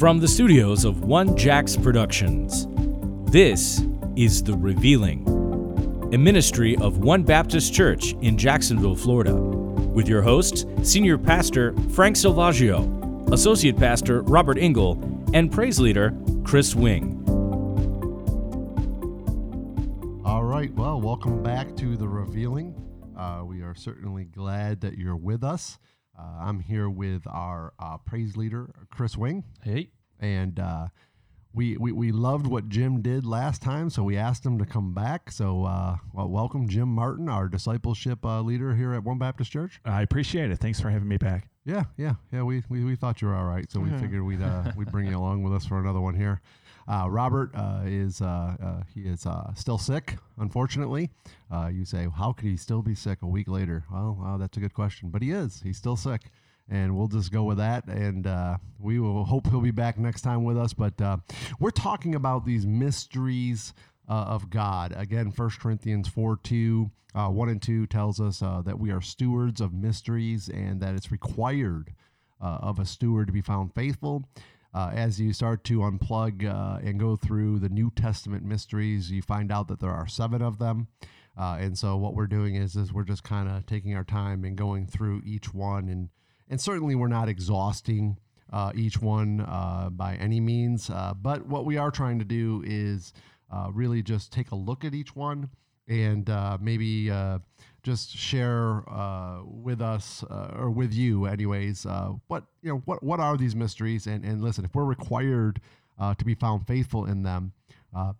From the studios of One Jacks Productions, this is The Revealing, a ministry of One Baptist Church in Jacksonville, Florida, with your hosts, Senior Pastor Frank Silvaggio, Associate Pastor Robert Engel, and Praise Leader Chris Wing. All right. Well, welcome back to The Revealing. Uh, we are certainly glad that you're with us. Uh, I'm here with our uh, praise leader, Chris Wing. Hey. And uh, we, we, we loved what Jim did last time, so we asked him to come back. So, uh, well, welcome, Jim Martin, our discipleship uh, leader here at One Baptist Church. I appreciate it. Thanks for having me back. Yeah, yeah, yeah. We, we, we thought you were all right, so we figured we'd uh, we'd bring you along with us for another one here. Uh, Robert uh, is uh, uh, he is uh, still sick, unfortunately. You say, how could he still be sick a week later? Well, that's a good question, but he is. He's still sick, and we'll just go with that. And we will hope he'll be back next time with us. But we're talking about these mysteries uh, of God. Again, 1 Corinthians 4 2, uh, 1 and 2 tells us uh, that we are stewards of mysteries and that it's required of a steward to be found faithful. Uh, as you start to unplug uh, and go through the New Testament mysteries, you find out that there are seven of them. Uh, and so what we're doing is, is we're just kind of taking our time and going through each one. And, and certainly we're not exhausting uh, each one uh, by any means. Uh, but what we are trying to do is really just take a look at each one and maybe just share uh, with us uh, or with you, anyways, uh, what you know, what what are these mysteries? And and listen, if we're required uh, to be found faithful in them, uh,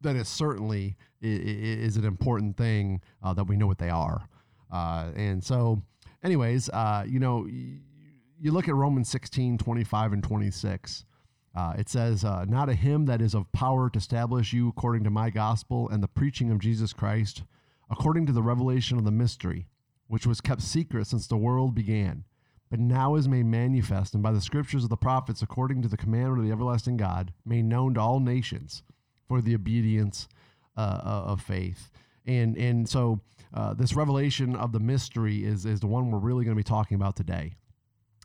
then it certainly is an important thing that we know what they are. And so, anyways, you know, you look at Romans 16, 25, and 26. Uh, it says, uh, Not a hymn that is of power to establish you according to my gospel and the preaching of Jesus Christ, according to the revelation of the mystery, which was kept secret since the world began, but now is made manifest, and by the scriptures of the prophets, according to the commandment of the everlasting God, made known to all nations for the obedience uh, of faith. And, and so, uh, this revelation of the mystery is, is the one we're really going to be talking about today.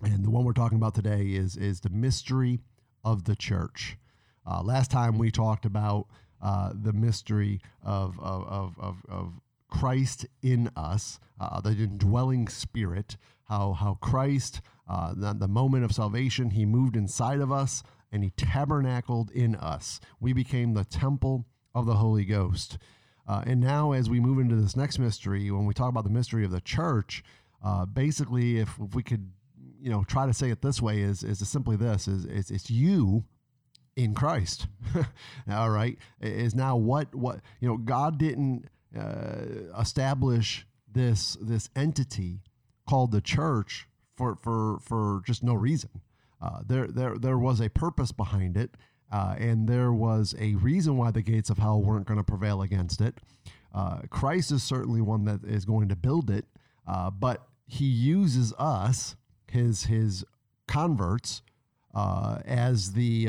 And the one we're talking about today is, is the mystery of the church. Uh, last time we talked about uh, the mystery of, of, of, of, of Christ in us, uh, the indwelling spirit, how, how Christ, uh, the, the moment of salvation, he moved inside of us and he tabernacled in us. We became the temple of the Holy Ghost. Uh, and now, as we move into this next mystery, when we talk about the mystery of the church, uh, basically, if, if we could, you know, try to say it this way, is is simply this: is it's, it's you in Christ. All right, is now what what you know? God didn't uh, establish this this entity called the church for for for just no reason. Uh, there there there was a purpose behind it, uh, and there was a reason why the gates of hell weren't going to prevail against it. Uh, Christ is certainly one that is going to build it, uh, but He uses us, His His converts, uh, as the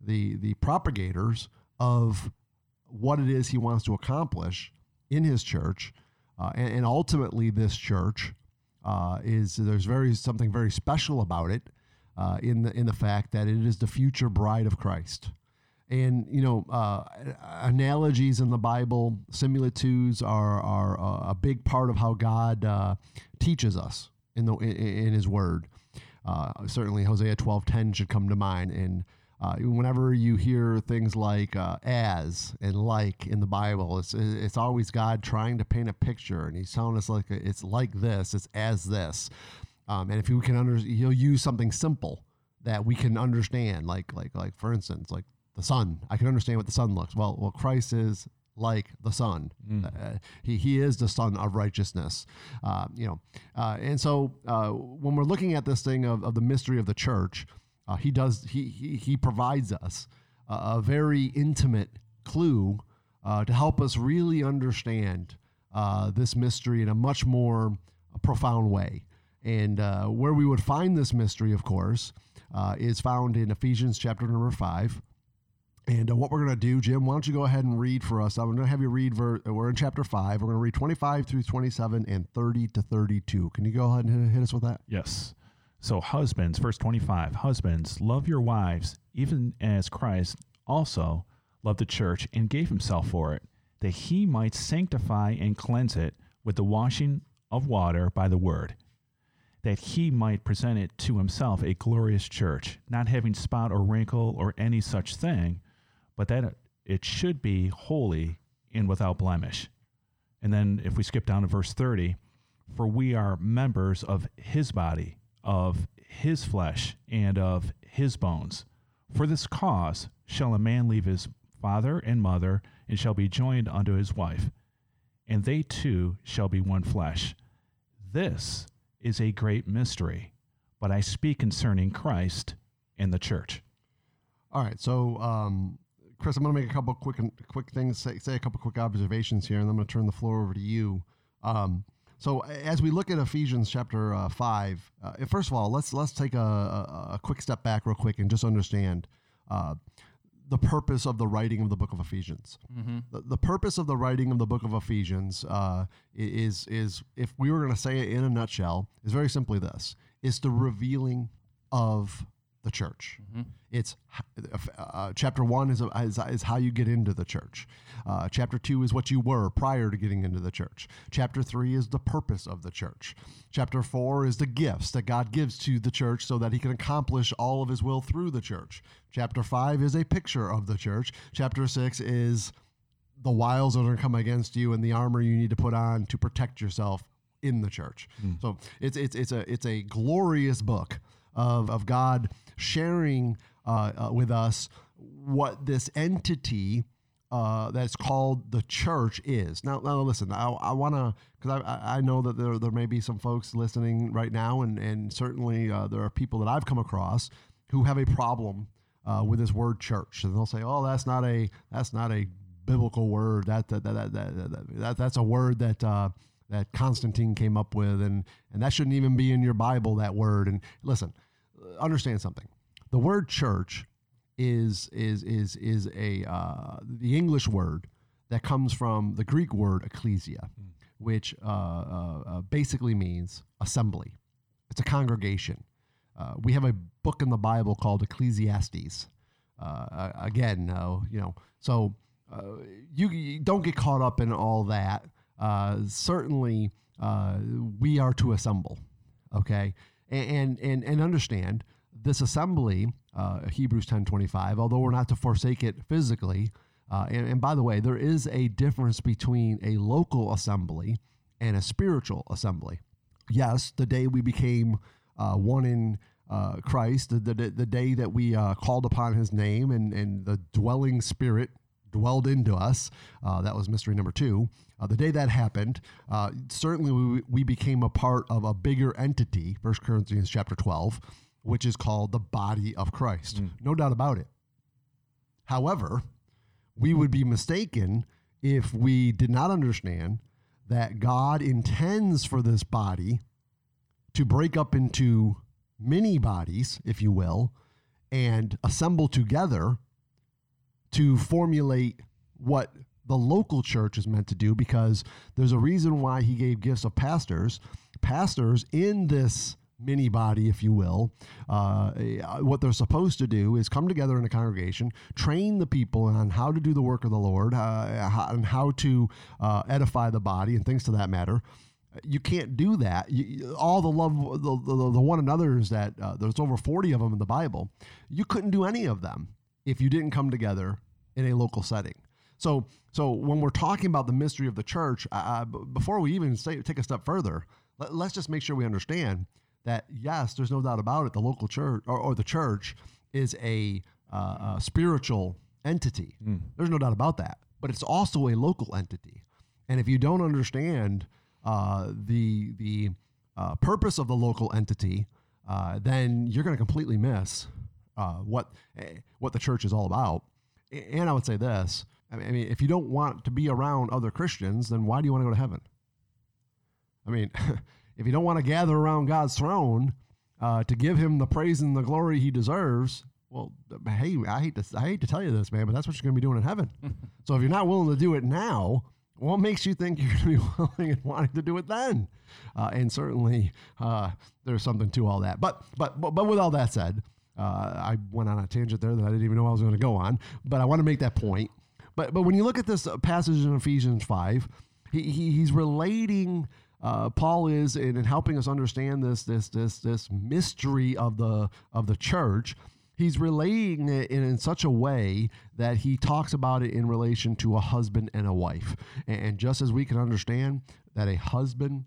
the the propagators of what it is He wants to accomplish in His church, uh, and, and ultimately this church uh, is there's very something very special about it uh, in the in the fact that it is the future bride of Christ. And you know, uh, analogies in the Bible, similitudes are are uh, a big part of how God uh, teaches us in the in, in His Word. Certainly, Hosea twelve ten should come to mind. And uh, whenever you hear things like uh, "as" and "like" in the Bible, it's it's always God trying to paint a picture, and He's telling us like it's like this, it's as this. Um, and if we can under, he'll use something simple that we can understand, like like like for instance, like the sun. I can understand what the sun looks. Well, well, Christ is like the sun. Uh, he he is the sun of righteousness. Uh, you know, uh, and so uh, when we're looking at this thing of, of the mystery of the church, uh, he does he he, he provides us a, a very intimate clue uh, to help us really understand uh, this mystery in a much more profound way. And uh, where we would find this mystery, of course, uh, is found in Ephesians chapter number five. And uh, what we're going to do, Jim, why don't you go ahead and read for us? I'm going to have you read, ver- we're in chapter 5. We're going to read 25 through 27 and 30 to 32. Can you go ahead and hit us with that? Yes. So, husbands, verse 25, husbands, love your wives, even as Christ also loved the church and gave himself for it, that he might sanctify and cleanse it with the washing of water by the word, that he might present it to himself a glorious church, not having spot or wrinkle or any such thing, but that it should be holy and without blemish. And then if we skip down to verse 30, for we are members of his body of his flesh and of his bones. For this cause shall a man leave his father and mother, and shall be joined unto his wife, and they two shall be one flesh. This is a great mystery, but I speak concerning Christ and the church. All right, so um, Chris, I'm going to make a couple quick quick things, say, say a couple quick observations here, and I'm going to turn the floor over to you. Um, so as we look at Ephesians chapter uh, five, uh, first of all, let's let's take a, a, a, quick step back real quick and just understand uh, the purpose of the writing of the book of Ephesians. Mm-hmm. The, the, purpose of the writing of the book of Ephesians uh, is is if we were going to say it in a nutshell, is very simply this: is the revealing of the church. Mm-hmm. It's uh, chapter one is, is, is how you get into the church. Uh, chapter two is what you were prior to getting into the church. Chapter three is the purpose of the church. Chapter four is the gifts that God gives to the church so that He can accomplish all of His will through the church. Chapter five is a picture of the church. Chapter six is the wiles that are going to come against you and the armor you need to put on to protect yourself in the church. Mm. So it's it's it's a it's a glorious book of of God sharing uh, uh, with us what this entity uh, that's called the church is. Now, now listen, I, I want to, because I, I know that there, there may be some folks listening right now, and, and certainly uh, there are people that I've come across who have a problem uh, with this word church. And they'll say, oh, that's not a, that's not a biblical word. That, that, that, that, that, that that's a word that, uh, that Constantine came up with, and, and that shouldn't even be in your Bible, that word. And listen, understand something the word church is is is is a uh, the English word that comes from the Greek word ecclesia, which uh, uh, uh, basically means assembly. It's a congregation. Uh, we have a book in the Bible called Ecclesiastes. Uh, again, you know, so you, you, don't get caught up in all that. Certainly, we are to assemble. Okay, and and and understand this assembly, uh, Hebrews 10:25, although we're not to forsake it physically, uh, and, and, by the way, there is a difference between a local assembly and a spiritual assembly. Yes, the day we became uh, one in uh, Christ, the, the, the, day that we uh, called upon His name and, and the dwelling Spirit dwelled into us, uh, that was mystery number two. the day that happened, certainly we, we became a part of a bigger entity. First Corinthians chapter 12 which is called the body of Christ. Mm. No doubt about it. However, we would be mistaken if we did not understand that God intends for this body to break up into many bodies, if you will, and assemble together to formulate what the local church is meant to do because there's a reason why he gave gifts of pastors. Pastors in this mini body, if you will. Uh, what they're supposed to do is come together in a congregation, train the people on how to do the work of the Lord, uh, and how to uh, edify the body, and things to that matter. You can't do that. You, all the love, the, the, the one another's that uh, there's over 40 of them in the Bible. You couldn't do any of them if you didn't come together in a local setting. So, so when we're talking about the mystery of the church, uh, before we even say, take a step further, let, let's just make sure we understand that yes, there's no doubt about it. The local church or, or the church is a, uh, a spiritual entity. Mm. There's no doubt about that. But it's also a local entity. And if you don't understand uh, the the uh, purpose of the local entity, uh, then you're going to completely miss uh, what eh, what the church is all about. And I would say this: I mean, if you don't want to be around other Christians, then why do you want to go to heaven? I mean, if you don't want to gather around God's throne uh, to give Him the praise and the glory He deserves, well, hey, I hate to I hate to tell you this, man, but that's what you're going to be doing in heaven. so if you're not willing to do it now, what makes you think you're going to be willing and wanting to do it then? Uh, and certainly, uh, there's something to all that. But but but, but with all that said, uh, I went on a tangent there that I didn't even know I was going to go on. But I want to make that point. But but when you look at this passage in Ephesians five, he, he he's relating. Uh, Paul is in, in helping us understand this this this this mystery of the of the church he's relaying it in, in, such a way that he talks about it in relation to a husband and a wife. And, and just as we can understand that a husband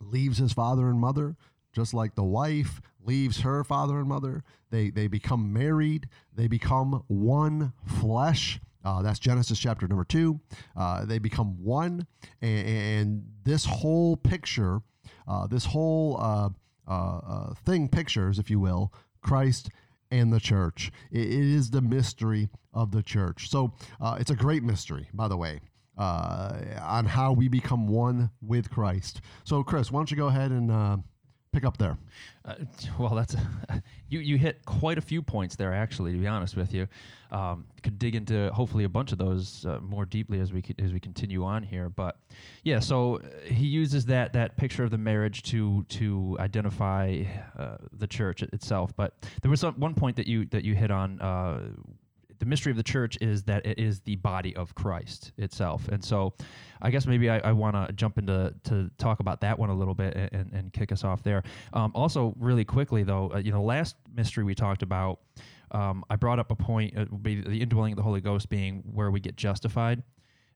leaves his father and mother, just like the wife leaves her father and mother, they, they become married, they become one flesh. Uh, that's Genesis chapter number two. Uh, they become one, and, and this whole picture, uh, this whole uh, uh, uh, thing pictures, if you will, Christ and the church. It is the mystery of the church. So it's a great mystery, by the way, on how we become one with Christ. So, Chris, why don't you go ahead and pick up there? Uh, well, that's you. You hit quite a few points there, actually. To be honest with you, um, could dig into hopefully a bunch of those uh, more deeply as we as we continue on here. But yeah, so uh, he uses that that picture of the marriage to to identify uh, the church itself. But there was some, one point that you that you hit on uh, the mystery of the church is that it is the body of Christ itself. And so I guess maybe I, I want to jump into to talk about that one a little bit and, and kick us off there. Um, also, really quickly, though, uh, you know, last mystery we talked about, um, I brought up a point, uh, the indwelling of the Holy Ghost being where we get justified.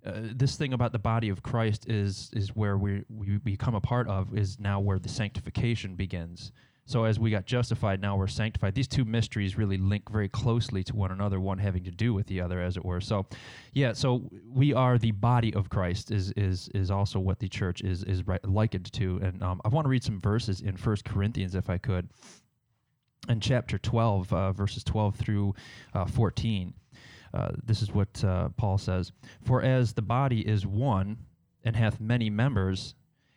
Uh, this thing about the body of Christ is is where we, we become a part of is now where the sanctification begins. So as we got justified, now we're sanctified. These two mysteries really link very closely to one another, one having to do with the other, as it were. So, yeah, so we are the body of Christ is is is also what the church is is likened to. And um, I want to read some verses in First Corinthians, if I could, in chapter twelve, uh, verses twelve through uh, fourteen. Uh, this is what uh, Paul says: For as the body is one and hath many members,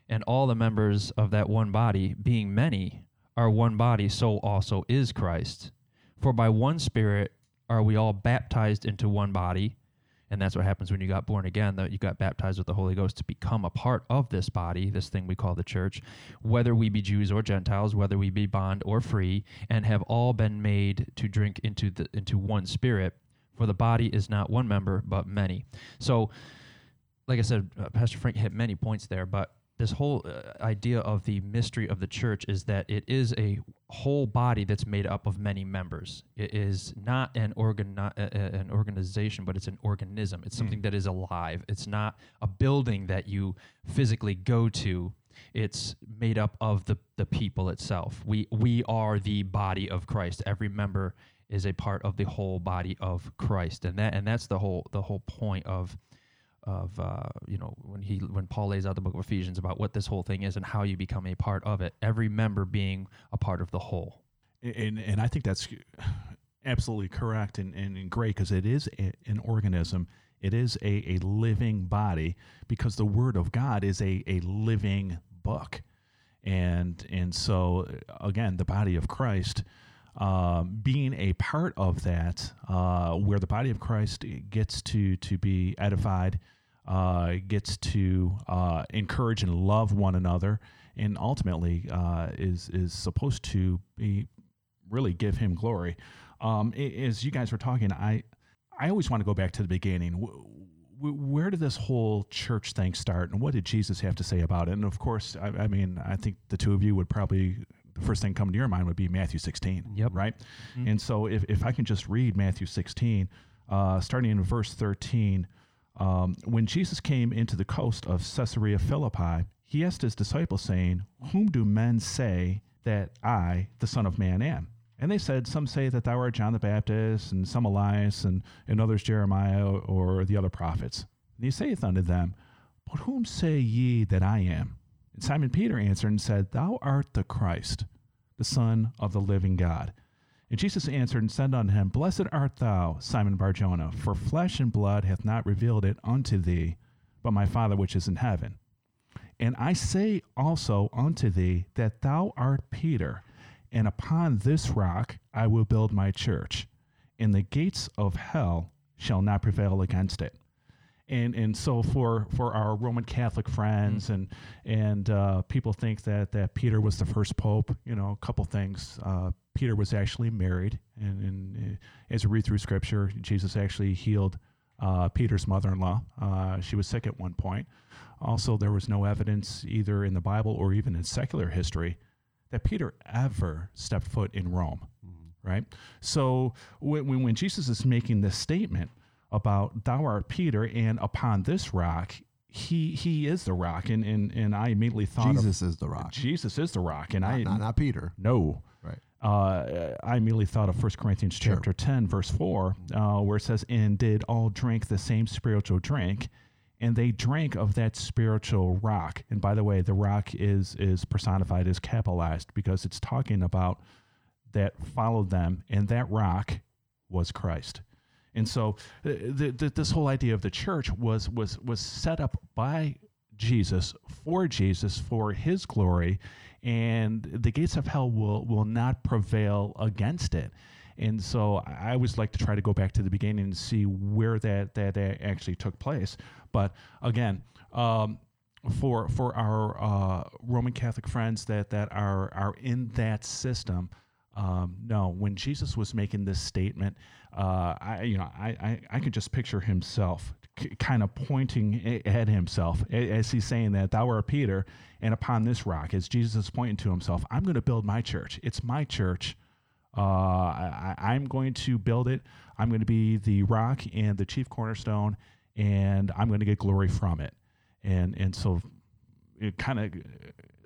and all the members of that one body, being many, are one body, so also is Christ. For by one Spirit are we all baptized into one body. And that's what happens when you got born again, that you got baptized with the Holy Ghost to become a part of this body, this thing we call the church, whether we be Jews or Gentiles, whether we be bond or free, and have all been made to drink into the into one spirit. For the body is not one member, but many. So, like I said, uh, Pastor Frank hit many points there, but this whole uh, idea of the mystery of the church is that it is a whole body that's made up of many members. It is not an organ uh, uh, an organization, but it's an organism. It's something mm. that is alive. It's not a building that you physically go to. It's made up of the the people itself. We we are the body of Christ. Every member is a part of the whole body of Christ, and that and that's the whole the whole point of of uh, you know when he when Paul lays out the book of Ephesians about what this whole thing is and how you become a part of it. Every member being a part of the whole. And and I think that's absolutely correct and, and, great because it is a, an organism. It is a, a living body because the Word of God is a, a living book, and and so again the body of Christ. Uh, being a part of that, uh, where the body of Christ gets to to be edified, uh, gets to uh, encourage and love one another, and ultimately uh, is is supposed to be really give him glory. Um, as you guys were talking, I I always want to go back to the beginning. Where did this whole church thing start, and what did Jesus have to say about it? And of course, I, I mean, I think the two of you would probably the first thing come to your mind would be Matthew 16. Yep. Right. Mm-hmm. And so if, if I can just read Matthew 16, uh, starting in verse 13, um, when Jesus came into the coast of Caesarea Philippi, he asked his disciples, saying, Whom do men say that I, the Son of Man, am? And they said, Some say that thou art John the Baptist, and some Elias, and, and others Jeremiah, or the other prophets. And he saith unto them, But whom say ye that I am? And Simon Peter answered and said, Thou art the Christ, the Son of the living God. And Jesus answered and said unto him, Blessed art thou, Simon Barjona, for flesh and blood hath not revealed it unto thee, but my Father which is in heaven. And I say also unto thee that thou art Peter, and upon this rock I will build my church, and the gates of hell shall not prevail against it. And and so for for our Roman Catholic friends and and uh, people think that that Peter was the first pope. You know, a couple things. Uh, Peter was actually married, and, and uh, as we read through Scripture, Jesus actually healed uh, Peter's mother-in-law. Uh, she was sick at one point. Also, there was no evidence either in the Bible or even in secular history that Peter ever stepped foot in Rome. Right. So when when Jesus is making this statement about thou art Peter, and upon this rock, he he is the rock, and and, and I immediately thought Jesus of, is the rock, Jesus is the rock, and I not, not Peter. no. Right. Uh, I immediately thought of 1 Corinthians Sure. chapter 10, verse 4, uh, where it says, And did all drink the same spiritual drink, and they drank of that spiritual rock. And by the way, the rock is is personified as capitalized because it's talking about that followed them, and that rock was Christ. And so, uh, the, the, this whole idea of the church was was was set up by Jesus for Jesus for His glory, and the gates of hell will will not prevail against it. And so, I always like to try to go back to the beginning and see where that that, actually took place. But again. Um, for for our uh, Roman Catholic friends that that are are in that system, um, no, when Jesus was making this statement, uh, I you know I, I I could just picture himself k- kind of pointing at himself as he's saying that thou art Peter, and upon this rock, as Jesus is pointing to himself, I'm going to build my church. It's my church. Uh, I- I'm going to build it. I'm going to be the rock and the chief cornerstone, and I'm going to get glory from it. And and so it kind of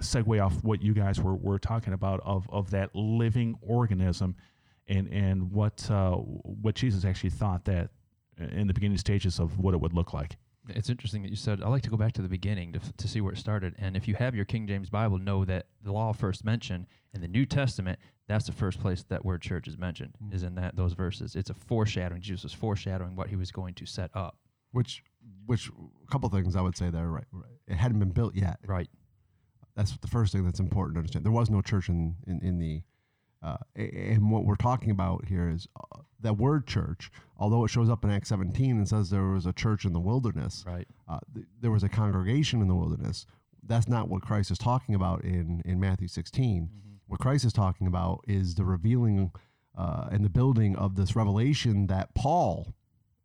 segue off what you guys were, were talking about of, of that living organism and and what uh, what Jesus actually thought that in the beginning stages of what it would look like. It's interesting that you said. I like to go back to the beginning to, to see where it started. And if you have your King James Bible, know that the law first mentioned in the New Testament. That's the first place that word church is mentioned. Is in that those verses. It's a foreshadowing. Jesus was foreshadowing what he was going to set up. Which, which, a couple things I would say there. Right, right. It hadn't been built yet. Right. That's the first thing that's important to understand. There was no church in in, in the, uh, and what we're talking about here is uh, that word church. Although it shows up in Acts 17 and says there was a church in the wilderness, Right. uh, th- there was a congregation in the wilderness. That's not what Christ is talking about in in Matthew 16. What Christ is talking about is the revealing uh, and the building of this revelation that Paul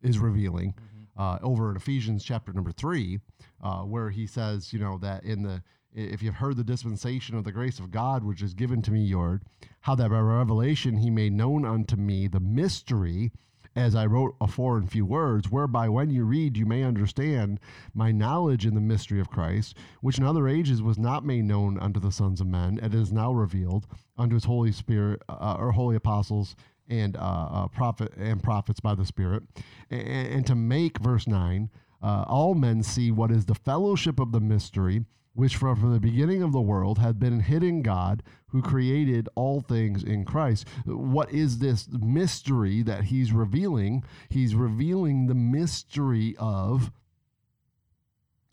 is revealing uh, over in Ephesians chapter number three, uh, where he says, you know, that in the if you've heard the dispensation of the grace of God which is given to me, Lord, how that by revelation he made known unto me the mystery, as I wrote afore in few words, whereby when you read you may understand my knowledge in the mystery of Christ, which in other ages was not made known unto the sons of men, and is now revealed unto his Holy Spirit uh, or holy apostles and uh, uh, prophet and prophets by the Spirit, and, and to make verse nine uh, all men see what is the fellowship of the mystery, which from, from the beginning of the world had been hidden God, who created all things in Christ. What is this mystery that he's revealing? He's revealing the mystery of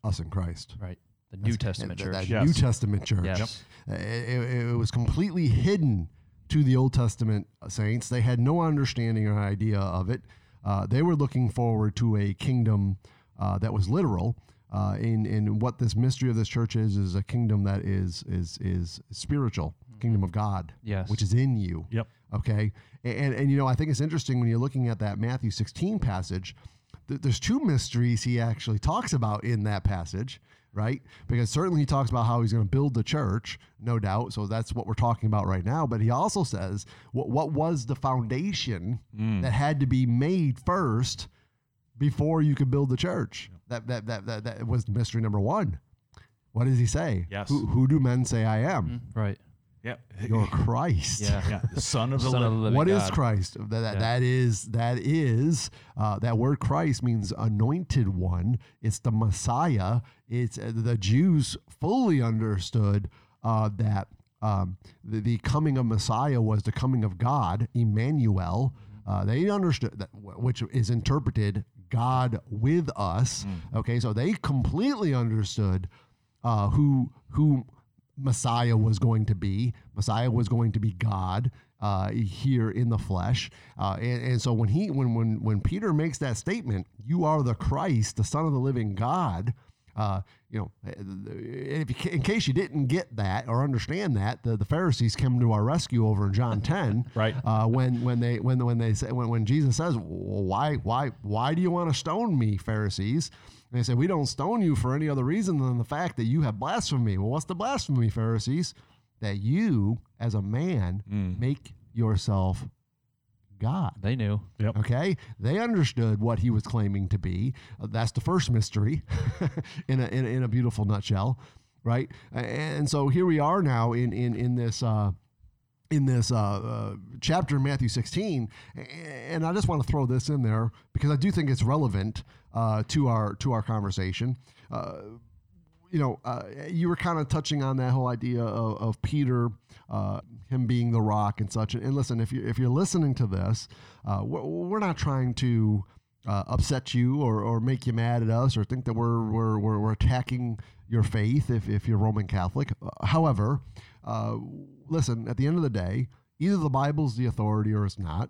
us in Christ. Right. The New Testament That- church. that Yes. New Testament church. Yes. It, it was completely hidden to the Old Testament saints. They had no understanding or idea of it. Uh, they were looking forward to a kingdom uh, that was literal. Uh, in in what this mystery of this church is is a kingdom that is is is spiritual, kingdom of God, Yes. which is in you. Yep. Okay, and, and and you know I think it's interesting when you're looking at that Matthew 16 passage. th- There's two mysteries he actually talks about in that passage, right? Because certainly he talks about how he's going to build the church, no doubt. So that's what we're talking about right now. But he also says what what was the foundation that had to be made first before you could build the church. That, that that that that was mystery number one. What does he say? Yes. Who, who do men say I am? Right. Yep. You're Christ. Yeah. yeah. The son of the, Son li- of the living What is God. Christ? That, that, Yeah. that is that is uh, that word Christ means anointed one. It's the Messiah. It's uh, the Jews fully understood uh, that um, the, the coming of Messiah was the coming of God, Emmanuel. Uh, they understood that, which is interpreted God with us. Okay, so they completely understood uh, who who Messiah was going to be. Messiah was going to be God. uh, here in the flesh. Uh, and, and so when he when when when Peter makes that statement, "You are the Christ, the Son of the living God." Uh, you know, if you, in case you didn't get that or understand that, the, the Pharisees come to our rescue over in John ten, Right. Uh, when when they when when they say when, when Jesus says, well, "Why why why do you want to stone me, Pharisees?" And they say, "We don't stone you for any other reason than the fact that you have blasphemy." Well, what's the blasphemy, Pharisees? That you, as a man, make yourself God. They knew. Yep. Okay, they understood what he was claiming to be. Uh, that's the first mystery, in a, in a in a beautiful nutshell, right? And so here we are now in in in this. Uh, in this uh, uh, chapter in Matthew 16, and I just want to throw this in there because I do think it's relevant uh, to our to our conversation. You know, uh, you were kind of touching on that whole idea of, of Peter, uh, him being the rock and such. And listen, if you if you're listening to this, uh, we're, we're not trying to uh, upset you or, or make you mad at us or think that we're we're, we're, we're attacking your faith if, if you're Roman Catholic. Uh, however, uh, listen, at the end of the day, either the Bible's the authority or it's not.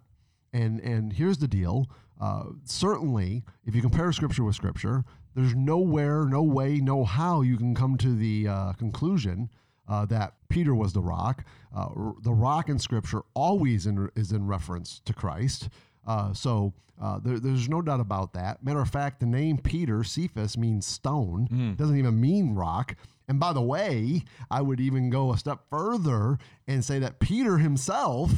And and here's the deal. Uh, certainly, if you compare Scripture with Scripture, there's nowhere, no way, no how you can come to the uh, conclusion uh, that Peter was the rock. Uh, r- the rock in Scripture always in, is in reference to Christ. Uh, so uh, there, there's no doubt about that. Matter of fact, the name Peter, Cephas, means stone. Doesn't even mean rock. And by the way, I would even go a step further and say that Peter himself,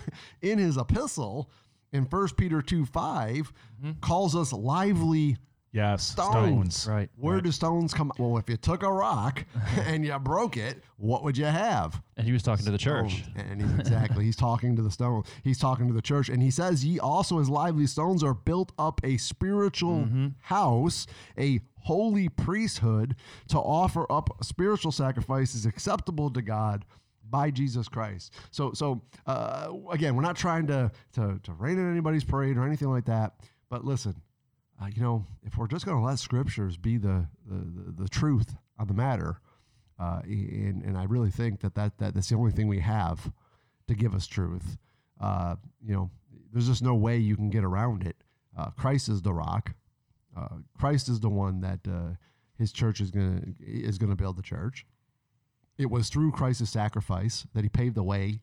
in his epistle, in 1 Peter 2 5, calls us lively Yes. stones. Stones. Right. Where do stones come? Well, if you took a rock and you broke it, what would you have? And he was talking to the church. And he's, exactly, he's talking to the stone. He's talking to the church, and he says, "Ye also, as lively stones, are built up a spiritual house, a holy priesthood, to offer up spiritual sacrifices acceptable to God." By Jesus Christ. So, so uh, again, we're not trying to, to to rain in anybody's parade or anything like that. But listen, uh, you know, if we're just going to let scriptures be the, the, the, truth on the matter, uh, and, and I really think that, that, that that's the only thing we have to give us truth, uh, you know, there's just no way you can get around it. Uh, Christ is the rock. Uh, Christ is the one that uh, his church is going to is going to build the church. It was through Christ's sacrifice that he paved the way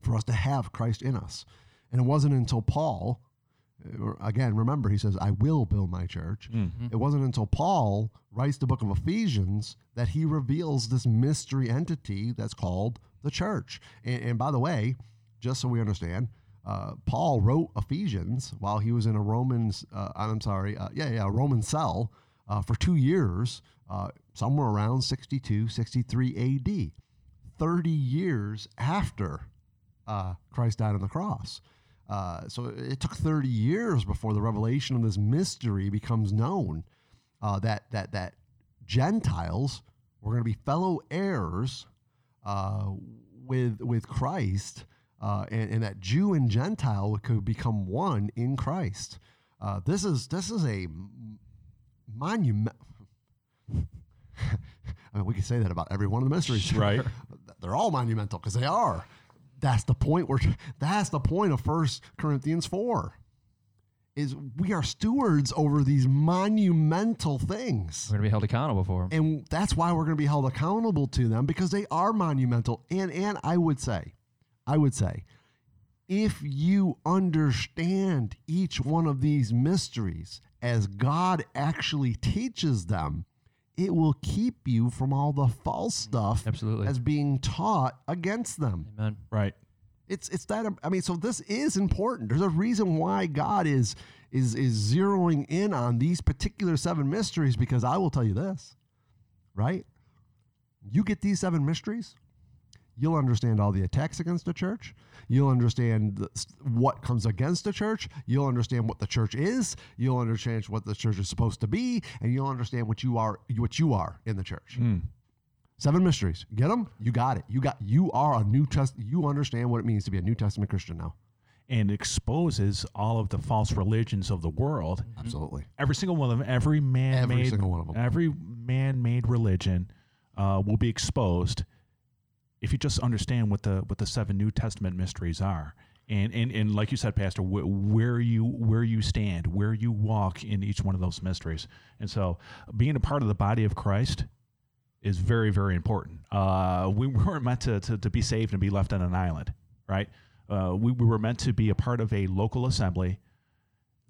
for us to have Christ in us. And it wasn't until Paul, again, remember, he says, I will build my church. It wasn't until Paul writes the book of Ephesians that he reveals this mystery entity that's called the church. And, and by the way, just so we understand, uh, Paul wrote Ephesians while he was in a Roman, uh, I'm sorry, uh, yeah, yeah, a Roman cell uh, for two years, uh, somewhere around 62, 63 AD, 30 years after uh, Christ died on the cross. Uh, so it took 30 years before the revelation of this mystery becomes known uh, that, that, that Gentiles were going to be fellow heirs uh, with, with Christ, uh, and, and that Jew and Gentile could become one in Christ. Uh, this is this is a monument. I mean, we can say that about every one of the mysteries, Right. They're all monumental because they are. That's the point. Where that's the point of First Corinthians four. Is we are stewards over these monumental things. We're going to be held accountable for him. And that's why we're going to be held accountable to them because they are monumental. And and I would say, I would say, if you understand each one of these mysteries as God actually teaches them, it will keep you from all the false mm-hmm. stuff Absolutely. as being taught against them. Amen. Right. It's it's that I mean, so this is important. There's a reason why God is is is zeroing in on these particular seven mysteries because I will tell you this, right? You get these seven mysteries, you'll understand all the attacks against the church. You'll understand the, what comes against the church. You'll understand what the church is. You'll understand what the church is supposed to be, and you'll understand what you are what you are in the church. Seven mysteries. Get them? You got it. You got. You are a New Test. You understand what it means to be a New Testament Christian now. And exposes all of the false religions of the world. Absolutely. Every single one of them, every man-made, single one of them. every man-made religion uh, will be exposed if you just understand what the what the seven New Testament mysteries are, and and, and like you said, Pastor, wh- where you where you stand, where you walk in each one of those mysteries, and so being a part of the body of Christ is very very important. Uh, we weren't meant to, to to be saved and be left on an island, right? Uh, we, we were meant to be a part of a local assembly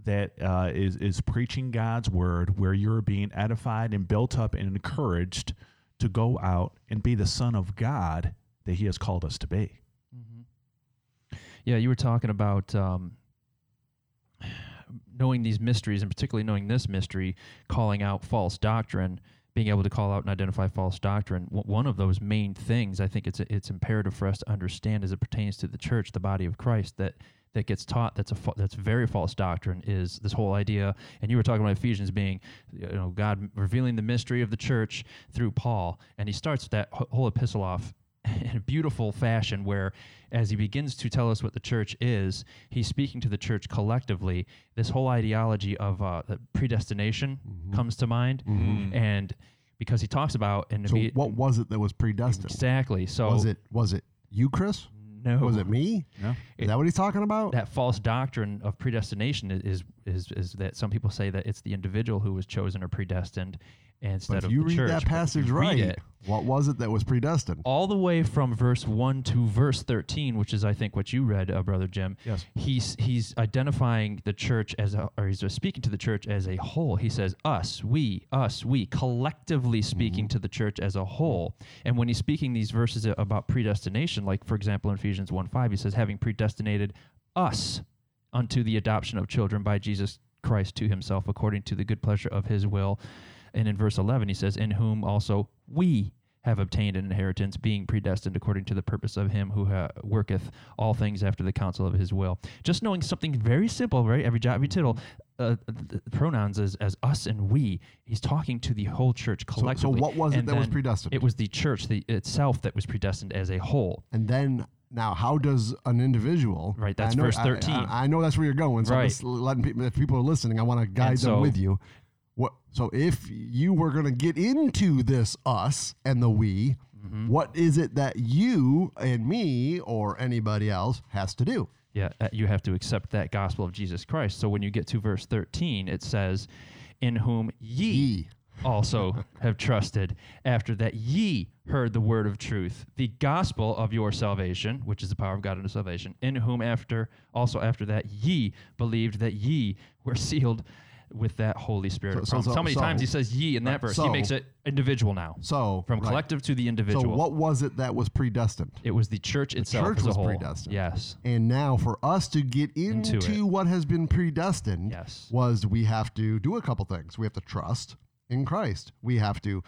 that uh, is is preaching God's word, where you're being edified and built up and encouraged to go out and be the son of God that He has called us to be. Yeah, you were talking about um, knowing these mysteries, and particularly knowing this mystery, calling out false doctrine, being able to call out and identify false doctrine. One of those main things I think it's it's imperative for us to understand as it pertains to the church, the body of Christ, that that gets taught that's a that's very false doctrine is this whole idea. And you were talking about Ephesians being, you know, God revealing the mystery of the church through Paul, and he starts that wh- whole epistle off in a beautiful fashion where as he begins to tell us what the church is he's speaking to the church collectively this whole ideology of uh, predestination comes to mind and because he talks about and So what was it that was predestined? exactly so Was it was it you, Chris? no Was it me? No, Is that what he's talking about? that false doctrine of predestination is is is that some people say that it's the individual who was chosen or predestined instead but if of you read church. that passage right, it, what was it that was predestined? all the way from verse 1 to verse 13 which is i think what you read uh, brother jim Yes. he's he's identifying the church as a, or he's speaking to the church as a whole he says us we us we collectively speaking to the church as a whole and when he's speaking these verses about predestination like for example in ephesians 1 5 he says having predestinated us unto the adoption of children by jesus christ to himself according to the good pleasure of his will and in verse 11, he says, In whom also we have obtained an inheritance, being predestined according to the purpose of him who ha- worketh all things after the counsel of his will. Just knowing something very simple, right? Every jot, every tittle, uh, the pronouns as, as us and we. He's talking to the whole church So, so what was it that was predestined? It was the church the, itself that was predestined as a whole. and then now, how does an individual? Right, that's I know, verse 13. I, I know that's where you're going. So I'm just letting people, if people are listening, I want to guide And them with you. What? So if you were going to get into this us and the we, Mm-hmm. what is it that you and me or anybody else has to do? Yeah, uh, you have to accept that gospel of Jesus Christ. So when you get to verse 13, it says, In whom ye, Ye. also have trusted, after that ye heard the word of truth, the gospel of your salvation, which is the power of God unto salvation, in whom after also after that ye believed that ye were sealed with that Holy Spirit. So- of so- so- many so- times he says ye in that Right, verse? so- he makes it individual now. So From right. collective to the individual. So what was it that was predestined? it was the church itself church as a was whole. predestined. Yes. And now for us to get Into into, what has been predestined Yes. was we have to do a couple things. We have to trust in Christ. We have to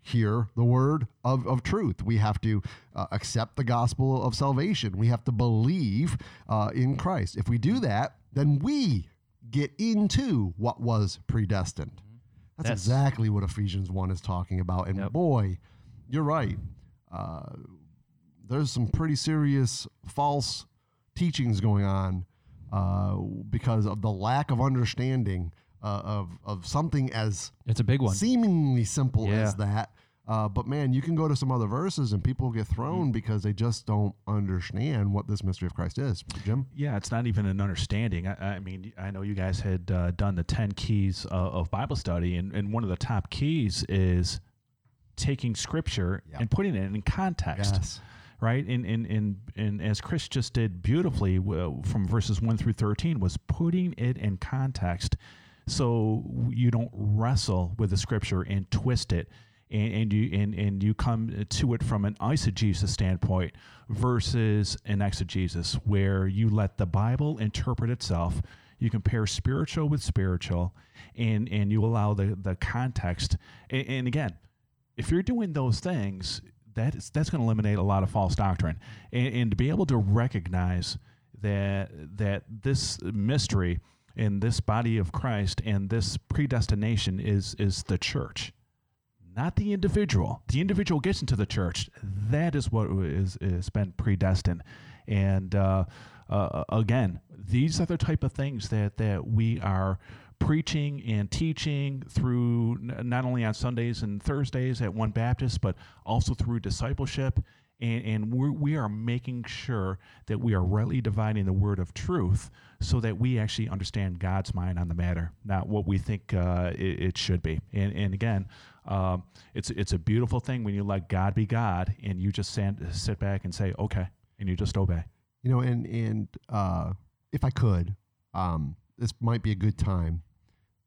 hear the word of, of truth. We have to uh, accept the gospel of salvation. We have to believe uh, in Christ. If we do that, then we get into what was predestined. That's, Mm-hmm. That's- exactly what Ephesians 1 is talking about. And Yep. boy, you're right. Uh, there's some pretty serious false teachings going on uh, because of the lack of understanding uh, of, of something as It's a big one. seemingly simple Yeah. as that. Uh, but man, you can go to some other verses and people get thrown because they just don't understand what this mystery of Christ is. Jim? Yeah, it's not even an understanding. I, I mean, I know you guys had uh, done the 10 keys uh, of Bible study, and, and one of the top keys is taking scripture Yep. and putting it in context. Yes. Right, and, and and and as Chris just did beautifully uh, from verses one through thirteen, was putting it in context, so you don't wrestle with the scripture and twist it, and, and you and, and you come to it from an eisegesis standpoint versus an exegesis, where you let the Bible interpret itself. You compare spiritual with spiritual, and and you allow the the context. And, and again, if you're doing those things, that is that's going to eliminate a lot of false doctrine, and, and to be able to recognize that that this mystery in this body of Christ and this predestination is is the church, not the individual. The individual gets into the church. That is what is is been predestined, and uh, uh, again, these are the type of things that that we are preaching and teaching through not only on Sundays and Thursdays at One Baptist, but also through discipleship and, and we're, we are making sure that we are rightly dividing the word of truth so that we actually understand God's mind on the matter, not what we think uh, it, it, should be. And, and again, um, it's, it's a beautiful thing when you let God be God and you just stand, sit back and say, okay, and you just obey. You know, and, and uh, if I could, um, this might be a good time.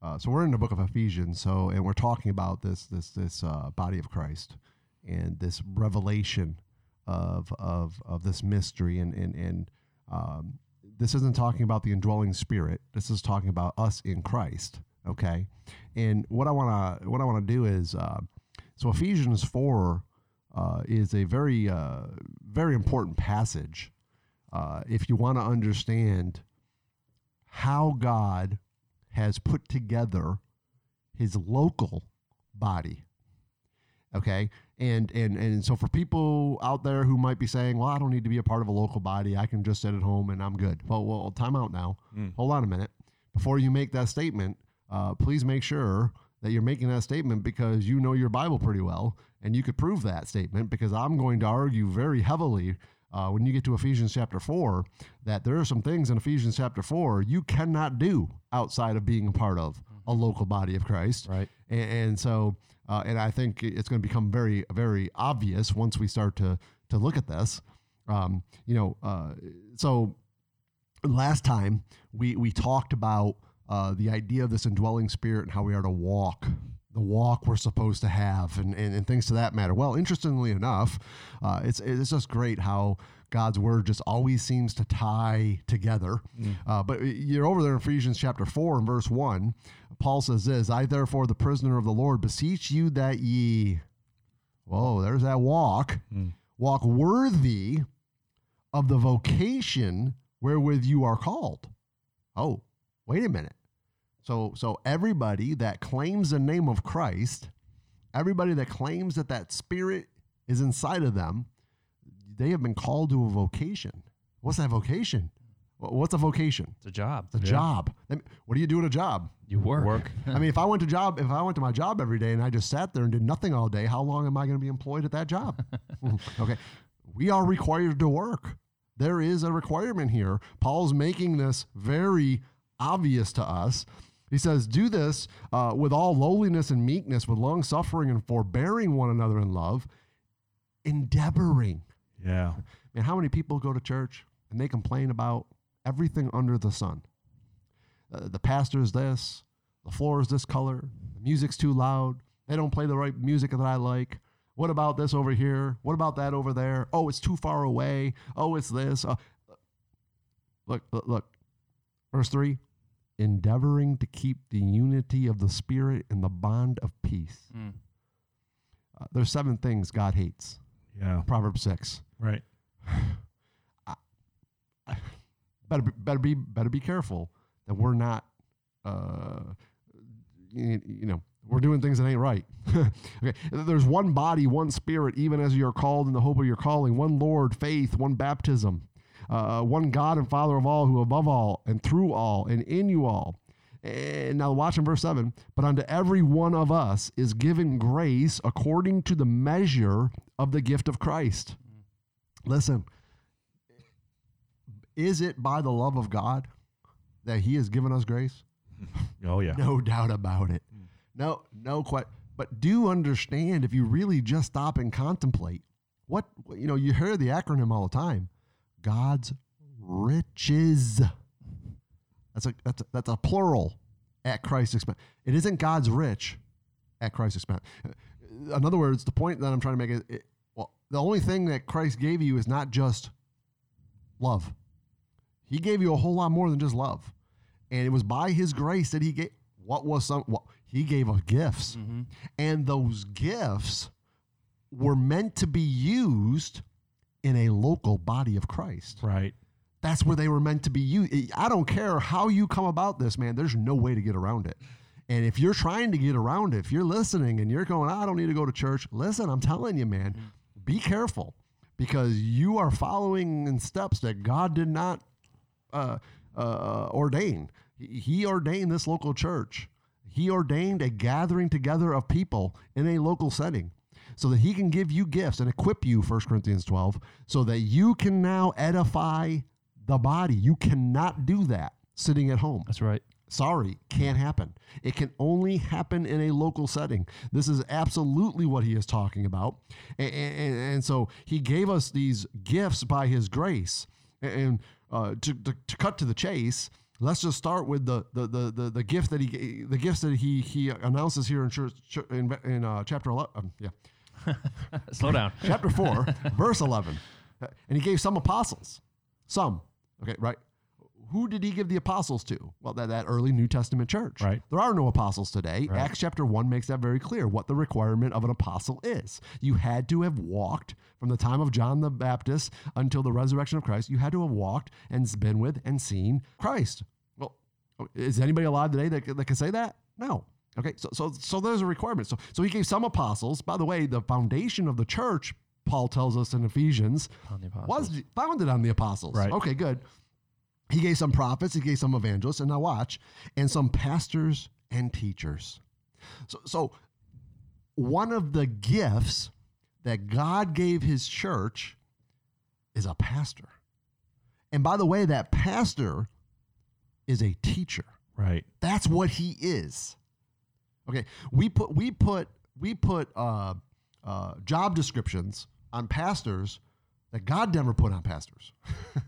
Uh, so we're in the book of Ephesians, so and we're talking about this this this uh, body of Christ and this revelation of of of this mystery and and and um, this isn't talking about the indwelling spirit. This is talking about us in Christ. Okay, and what I want to what I want to do is uh, so Ephesians four uh, is a very uh, very important passage uh, if you want to understand how God has put together his local body okay and and and so for people out there who might be saying well i don't need to be a part of a local body i can just sit at home and i'm good well well time out now mm. hold on a minute before you make that statement uh, please make sure that you're making that statement because you know your bible pretty well and you could prove that statement because i'm going to argue very heavily uh, when you get to Ephesians chapter 4 that there are some things in Ephesians chapter 4 you cannot do outside of being a part of a local body of Christ. Right. And, and so, uh, and I think it's going to become very, very obvious once we start to to look at this. Um, you know, uh, so last time we we talked about uh, the idea of this indwelling spirit and how we are to walk the walk we're supposed to have and, and, and things to that matter. Well, interestingly enough, uh, it's, it's just great how God's word just always seems to tie together. Mm. Uh, but you're over there in Ephesians chapter 4 and verse 1. Paul says this I, therefore, the prisoner of the Lord, beseech you that ye, whoa, there's that walk, mm. walk worthy of the vocation wherewith you are called. Oh, wait a minute. So, so everybody that claims the name of Christ, everybody that claims that that spirit is inside of them, they have been called to a vocation. What's that vocation? What's a vocation? It's a job. It's a yeah. job. What do you do at a job? You work. Work. I mean, if I went to job, if I went to my job every day and I just sat there and did nothing all day, how long am I going to be employed at that job? okay, we are required to work. There is a requirement here. Paul's making this very obvious to us. He says, Do this uh, with all lowliness and meekness, with long suffering and forbearing one another in love, endeavoring yeah. And how many people go to church and they complain about everything under the sun? Uh, the pastor's this, the floor is this color, the music's too loud, they don't play the right music that I like. What about this over here? What about that over there? Oh, it's too far away. Oh, it's this. Uh, look, look, look. Verse 3 endeavoring to keep the unity of the Spirit in the bond of peace. Mm. Uh, there's seven things God hates. Yeah. Proverbs 6. Right. better be, better be better be careful that we're not uh, you, you know we're doing things that ain't right. okay, there's one body, one spirit, even as you are called in the hope of your calling. One Lord, faith, one baptism, uh, one God and Father of all, who above all and through all and in you all. And now watch in verse 7 But unto every one of us is given grace according to the measure of the gift of Christ. Listen, is it by the love of God that He has given us grace? Oh, yeah. no doubt about it. Hmm. No, no question. But do understand if you really just stop and contemplate what, you know, you hear the acronym all the time God's riches. That's a, that's a, that's a plural at Christ's expense. It isn't God's rich at Christ's expense. In other words, the point that I'm trying to make is it, the only thing that Christ gave you is not just love. He gave you a whole lot more than just love. And it was by his grace that he gave what was some what he gave us gifts. Mm-hmm. And those gifts were meant to be used in a local body of Christ. Right. That's where they were meant to be used. I don't care how you come about this, man. There's no way to get around it. And if you're trying to get around it, if you're listening and you're going, I don't need to go to church, listen, I'm telling you, man, mm-hmm be careful because you are following in steps that God did not uh, uh, ordain. He ordained this local church. He ordained a gathering together of people in a local setting. so that he can give you gifts and equip you, 1 Corinthians 12, so that you can now edify the body. You cannot do that sitting at home. That's right. Sorry, can't happen. It can only happen in a local setting. This is absolutely what he is talking about. And, and, and so he gave us these gifts by his grace. And uh, to, to, to, cut to the chase, let's just start with the the, the, the, the gift that he the gifts that he he announces here in church, in, in uh, chapter 11. Um, yeah. Slow down. chapter 4, verse 11. And he gave some apostles. Some. Okay, right? who did he give the apostles to? Well, that, that early New Testament church. Right. There are no apostles today. Right. Acts chapter 1 makes that very clear what the requirement of an apostle is. You had to have walked from the time of John the Baptist until the resurrection of Christ. You had to have walked and been with and seen Christ. Well, oh, is anybody alive today that, that can say that? No. Okay, so, so, so there's a requirement. So, so he gave some apostles. By the way, the foundation of the church, Paul tells us in Ephesians, was founded on the apostles. Right. Okay, good. He gave some prophets, he gave some evangelists, and now watch, and some pastors and teachers. So, so one of the gifts that God gave his church is a pastor. And by the way, that pastor is a teacher. Right. That's what he is. Okay. We put we put we put uh, uh, job descriptions on pastors that God never put on pastors. you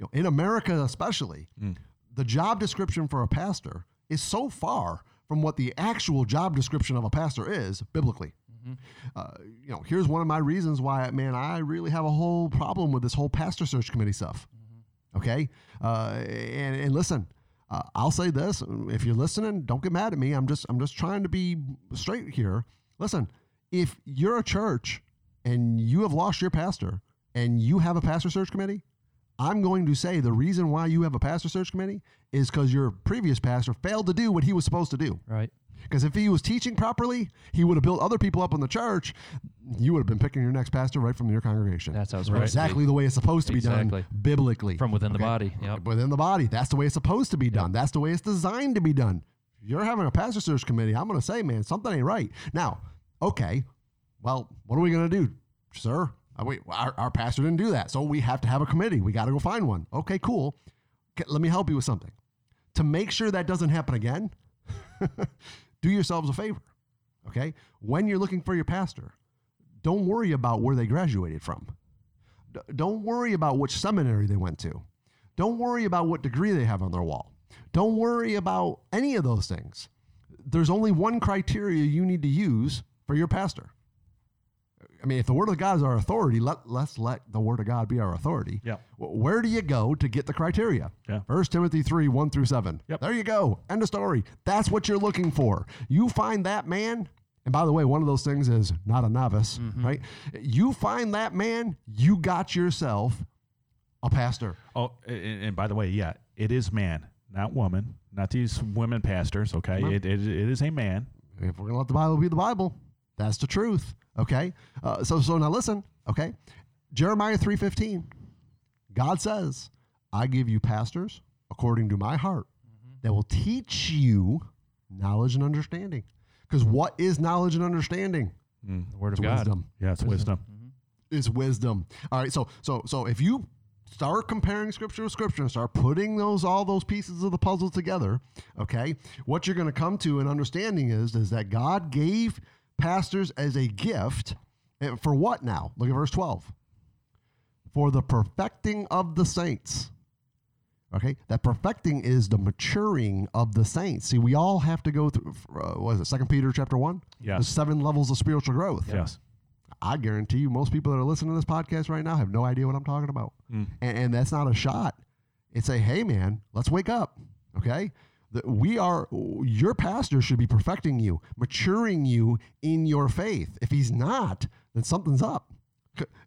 know, in America especially, mm. the job description for a pastor is so far from what the actual job description of a pastor is biblically. Mm-hmm. Uh, you know, here's one of my reasons why, man, I really have a whole problem with this whole pastor search committee stuff. Mm-hmm. Okay, uh, and, and listen, uh, I'll say this: if you're listening, don't get mad at me. I'm just I'm just trying to be straight here. Listen, if you're a church and you have lost your pastor and you have a pastor search committee, I'm going to say the reason why you have a pastor search committee is because your previous pastor failed to do what he was supposed to do. Right. Because if he was teaching properly, he would have built other people up in the church. You would have been picking your next pastor right from your congregation. That's how it's right. exactly the way it's supposed to be exactly. done biblically. From within okay? the body. Yep. Within the body. That's the way it's supposed to be done. Yep. That's the way it's designed to be done. If you're having a pastor search committee, I'm going to say, man, something ain't right. Now, okay, well, what are we going to do, sir? Uh, wait, our, our pastor didn't do that. So we have to have a committee. We got to go find one. Okay, cool. Okay, let me help you with something. To make sure that doesn't happen again, do yourselves a favor. Okay? When you're looking for your pastor, don't worry about where they graduated from. D- don't worry about which seminary they went to. Don't worry about what degree they have on their wall. Don't worry about any of those things. There's only one criteria you need to use for your pastor. I mean, if the word of God is our authority, let let's let the word of God be our authority. Yeah. Where do you go to get the criteria? Yeah. First Timothy three one through seven. Yep. There you go. End of story. That's what you're looking for. You find that man. And by the way, one of those things is not a novice, mm-hmm. right? You find that man, you got yourself a pastor. Oh, and, and by the way, yeah, it is man, not woman, not these women pastors. Okay, it, it, it is a man. If we're gonna let the Bible be the Bible, that's the truth. Okay. Uh, so so now listen. Okay. Jeremiah three fifteen. God says, "I give you pastors according to my heart mm-hmm. that will teach you knowledge and understanding." Because what is knowledge and understanding? Mm, the word it's of God. Wisdom. Yeah, it's wisdom. Mm-hmm. It's wisdom. All right. So so so if you start comparing scripture with scripture and start putting those all those pieces of the puzzle together okay what you're going to come to an understanding is is that god gave pastors as a gift. Eh, for what now? Look at verse 12. For the perfecting of the saints. Okay, that perfecting is the maturing of the saints. See, we all have to go through. Uh, what is it? Second Peter chapter one. Yes. The seven levels of spiritual growth. Yes. I guarantee you, most people that are listening to this podcast right now have no idea what I'm talking about, mm. and, and that's not a shot. It's a hey man, let's wake up. Okay, we are your pastor should be perfecting you maturing you in your faith. If he's not then something's up.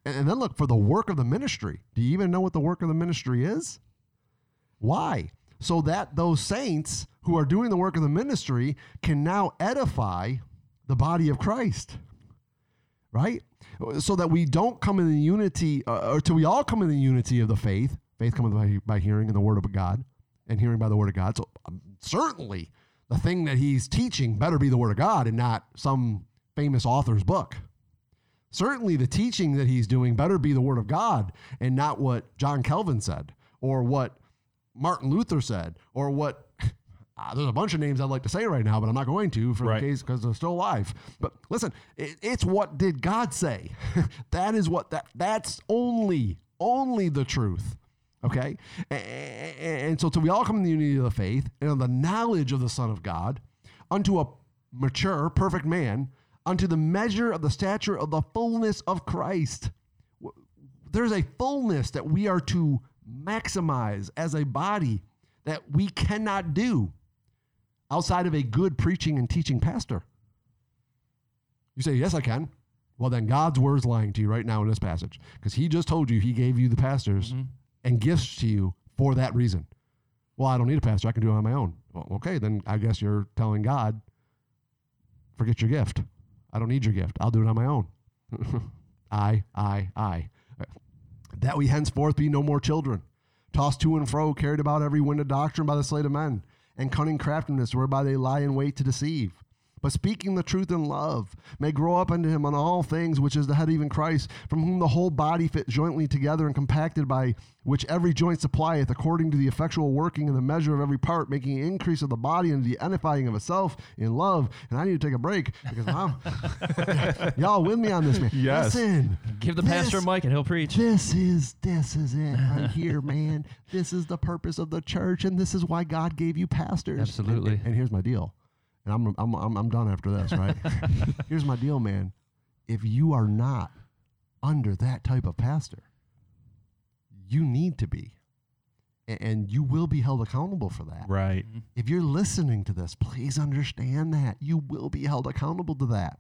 And then look for the work of the ministry. Do you even know what the work of the ministry is? Why? So that those saints who are doing the work of the ministry can now edify the body of christ right? So that we don't come in the unity uh, or till we all come in the unity of the faith. Faith cometh by, by hearing in the word of god and hearing by the word of God. So um, certainly the thing that he's teaching better be the word of God and not some famous author's book. Certainly, the teaching that he's doing better be the Word of God and not what John Calvin said or what Martin Luther said or what. Uh, there's a bunch of names I'd like to say right now, but I'm not going to for Right. the case because they're still alive. But listen, it, it's what did God say? that is what that that's only only the truth. Okay, and so till we all come in the unity of the faith and of the knowledge of the Son of God, unto a mature, perfect man, unto the measure of the stature of the fullness of Christ. There's a fullness that we are to maximize as a body that we cannot do outside of a good preaching and teaching pastor. You say, Yes, I can. Well, then God's word's lying to you right now in this passage because he just told you he gave you the pastors mm-hmm. And gifts to you for that reason. Well, I don't need a pastor. I can do it on my own. Well, okay, then I guess you're telling God, forget your gift. I don't need your gift. I'll do it on my own. I, I, I. That we henceforth be no more children, tossed to and fro, carried about every wind of doctrine by the sleight of men, and cunning craftiness whereby they lie in wait to deceive. But speaking the truth in love, may grow up unto him on all things, which is the head even Christ, from whom the whole body fit jointly together and compacted by which every joint supplieth, according to the effectual working in the measure of every part, making increase of the body and the edifying of itself in love. And I need to take a break because I'm, y'all with me on this, man. Yes. Listen, Give the pastor a this- mic and he'll preach. this is this is it right here, man. This is the purpose of the church, and this is why God gave you pastors. Absolutely. And, and here's my deal, and I'm I'm I'm, I'm done after this, right? here's my deal, man. If you are not under that type of pastor, you need to be, A- and you will be held accountable for that. Right. Mm-hmm. If you're listening to this, please understand that you will be held accountable to that.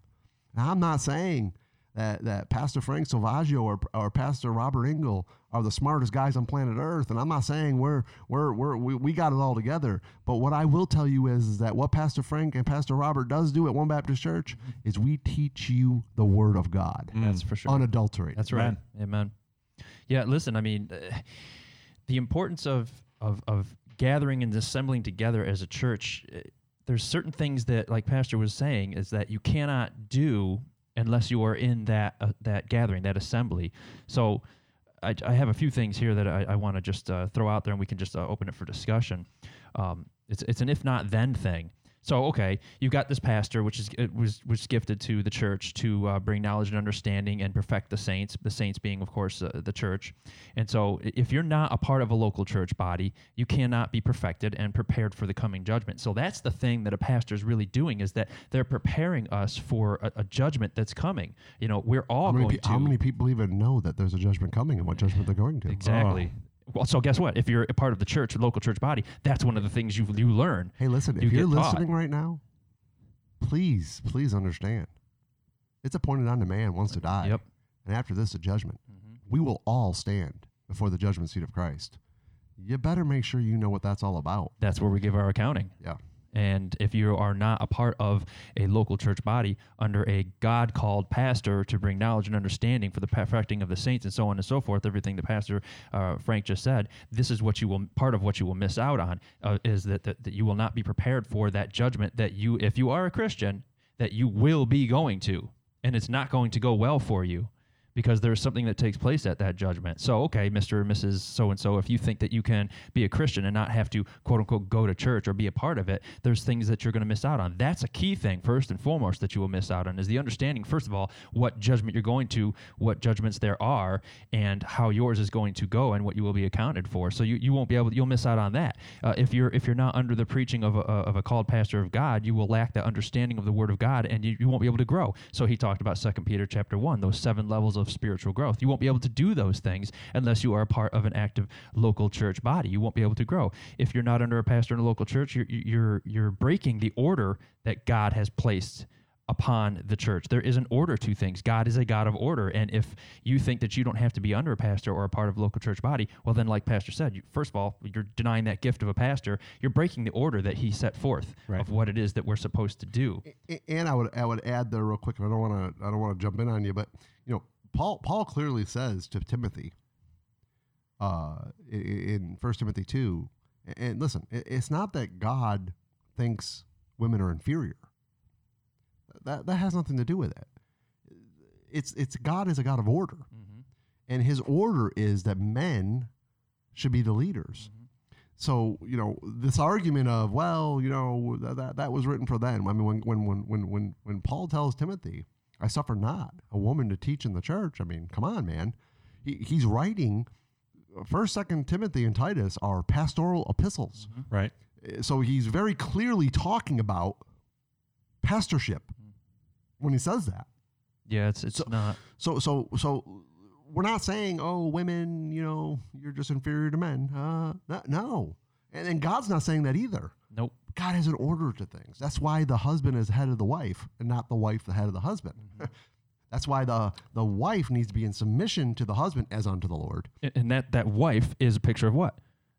Now, I'm not saying that, that Pastor Frank Salvaggio or, or Pastor Robert Engel are the smartest guys on planet Earth, and I'm not saying we're, we're, we're, we, we got it all together. But what I will tell you is, is that what Pastor Frank and Pastor Robert does do at One Baptist Church is we teach you the Word of God, That's for sure. unadulterated. That's right. Amen. Amen. Yeah, listen, I mean, uh, the importance of, of, of gathering and assembling together as a church, uh, there's certain things that, like Pastor was saying, is that you cannot do unless you are in that, uh, that gathering, that assembly. So I, I have a few things here that I, I want to just uh, throw out there and we can just uh, open it for discussion. Um, it's, it's an if not then thing. So okay, you've got this pastor, which is it was was gifted to the church to uh, bring knowledge and understanding and perfect the saints. The saints being, of course, uh, the church. And so, if you're not a part of a local church body, you cannot be perfected and prepared for the coming judgment. So that's the thing that a pastor is really doing is that they're preparing us for a, a judgment that's coming. You know, we're all How many, going pe- to how many people even know that there's a judgment coming and what judgment they're going to? exactly. Well, so guess what? If you're a part of the church, local church body, that's one of the things you you learn. Hey, listen, You if you're taught. listening right now, please, please understand. It's appointed unto man once to die. Yep. And after this, a judgment. Mm-hmm. We will all stand before the judgment seat of Christ. You better make sure you know what that's all about. That's where we give our accounting. Yeah. And if you are not a part of a local church body under a God called pastor to bring knowledge and understanding for the perfecting of the saints and so on and so forth, everything that Pastor uh, Frank just said, this is what you will, part of what you will miss out on uh, is that, that, that you will not be prepared for that judgment that you, if you are a Christian, that you will be going to. And it's not going to go well for you because there's something that takes place at that judgment. So, okay, Mr. or Mrs. So and so, if you think that you can be a Christian and not have to quote unquote go to church or be a part of it, there's things that you're going to miss out on. That's a key thing, first and foremost, that you will miss out on is the understanding, first of all, what judgment you're going to, what judgments there are, and how yours is going to go and what you will be accounted for. So you, you won't be able, you'll miss out on that. Uh, if you're if you're not under the preaching of a, of a called pastor of God, you will lack that understanding of the Word of God, and you, you won't be able to grow. So he talked about Second Peter chapter one, those seven levels of spiritual growth. You won't be able to do those things unless you are a part of an active local church body. You won't be able to grow if you're not under a pastor in a local church. You're you're you're breaking the order that God has placed upon the church. There is an order to things. God is a God of order. And if you think that you don't have to be under a pastor or a part of a local church body, well, then, like Pastor said, you, first of all, you're denying that gift of a pastor. You're breaking the order that he set forth Right. of what it is that we're supposed to do. And I would I would add there real quick. I don't want to I don't want to jump in on you, but you know Paul Paul clearly says to Timothy, uh, in First Timothy two, and listen, it's not that God thinks women are inferior. That that has nothing to do with it. it's it's God is a God of order, Mm-hmm. and His order is that men should be the leaders. So you know this argument of well, you know that, that that was written for them. I mean, when when when when when Paul tells Timothy, "I suffer not a woman to teach in the church." I mean, come on, man. He, he's writing First, Second Timothy, and Titus are pastoral epistles. Right. Uh, So he's very clearly talking about pastorship when he says that. Yeah, it's it's So- not. So so so we're not saying, oh, women, you know, you're just inferior to men. Uh, no, no. And, and God's not saying that either. Nope. God has an order to things. That's why the husband is head of the wife and not the wife the head of the husband. Mm-hmm. That's why the the wife needs to be in submission to the husband as unto the Lord. And that that wife is a picture of what?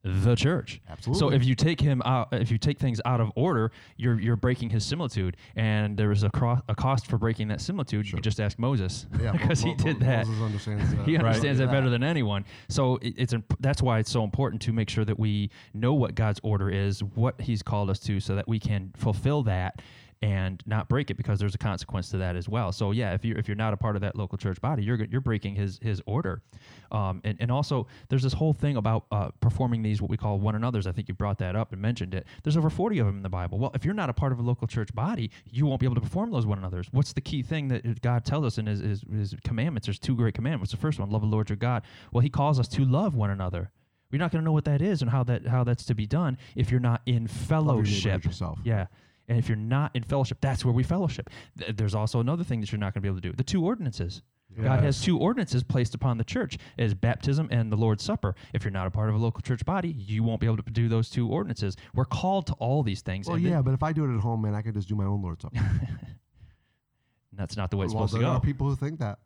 The church. Absolutely. So if you take him out, if you take things out of order, you're you're breaking his similitude, and there is a, cro- a cost for breaking that similitude. You Sure. could just ask Moses Yeah, because Mo- he did Mo- that. Moses understands that. he Right. understands that better than anyone. So it, it's imp- that's why it's so important to make sure that we know what God's order is, what He's called us to, so that we can fulfill that and not break it because there's a consequence to that as well. So yeah, if you're if you're not a part of that local church body, you're you're breaking His His order, um, and and also there's this whole thing about uh, performing these what we call one another's. I think you brought that up and mentioned it. There's over 40 of them in the Bible. Well, if you're not a part of a local church body, you won't be able to perform those one another's. What's the key thing that God tells us in His, His, his commandments? There's two great commandments. The first one, love the Lord your God. Well, He calls us to love one another. We're not going to know what that is and how that how that's to be done if you're not in Love your fellowship. yourself. Yeah. And if you're not in fellowship, that's where we fellowship. Th- There's also another thing that you're not going to be able to do. The two ordinances. God has two ordinances placed upon the church as baptism and the Lord's Supper. If you're not a part of a local church body, you won't be able to do those two ordinances. We're called to all these things. Well, and then- yeah, but if I do it at home, man, I can just do my own Lord's Supper. that's not the way it's well, supposed there to are go. people who think that,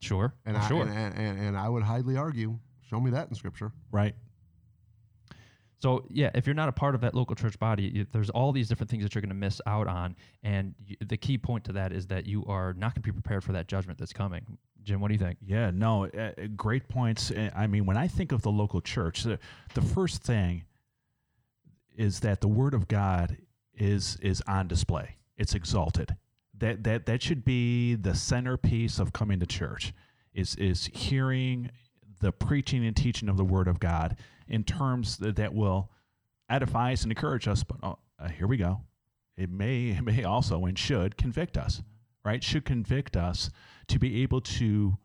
Sure. and Well, I sure. and, and, and, and I would highly argue. Show me that in Scripture. Right. So yeah, if you're not a part of that local church body, you, there's all these different things that you're going to miss out on, and you, the key point to that is that you are not going to be prepared for that judgment that's coming. Jim, what do you think? Yeah, no, uh, great points. Uh, I mean, when I think of the local church, the, the first thing is that the word of God is is on display. It's exalted. That that that should be the centerpiece of coming to church. Is is hearing the preaching and teaching of the word of God in terms that, that will edify us and encourage us. But oh, uh, here we go. It may it may also and should convict us. Right? Should convict us to be able to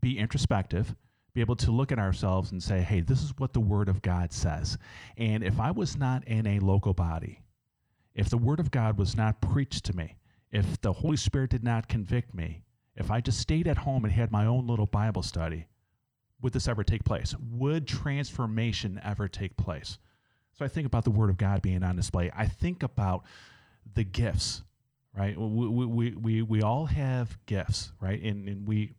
be introspective, be able to look at ourselves and say, hey, this is what the Word of God says. And if I was not in a local body, if the Word of God was not preached to me, if the Holy Spirit did not convict me, if I just stayed at home and had my own little Bible study, would this ever take place? Would transformation ever take place? So I think about the Word of God being on display. I think about the gifts, right? We, we, we, we, all have gifts, right? And, and we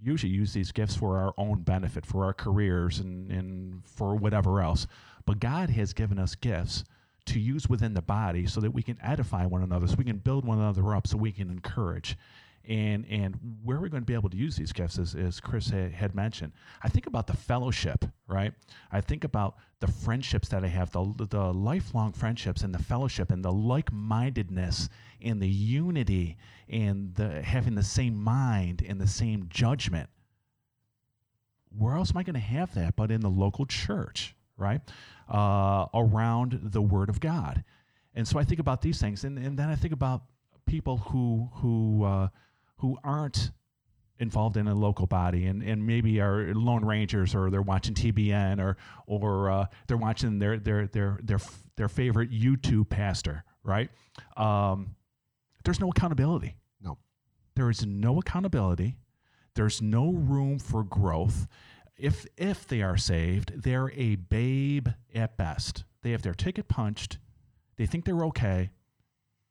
usually use these gifts for our own benefit, for our careers and, and for whatever else. But God has given us gifts to use within the body so that we can edify one another, so we can build one another up, so we can encourage. And and where we're going to be able to use these gifts, as, as Chris ha- had mentioned, I think about the fellowship, right? I think about the friendships that I have, the, the lifelong friendships and the fellowship and the like mindedness and the unity and the having the same mind and the same judgment. Where else am I going to have that but in the local church, right? Uh, around the Word of God. And so I think about these things, and, and then I think about people who who uh, who aren't involved in a local body and, and maybe are lone rangers or they're watching TBN or or uh, they're watching their their their their their favorite YouTube pastor, right? Um, there's no accountability. No. There is no accountability. There's no room for growth. If if they are saved, they're a babe at best. They have their ticket punched. They think they're okay.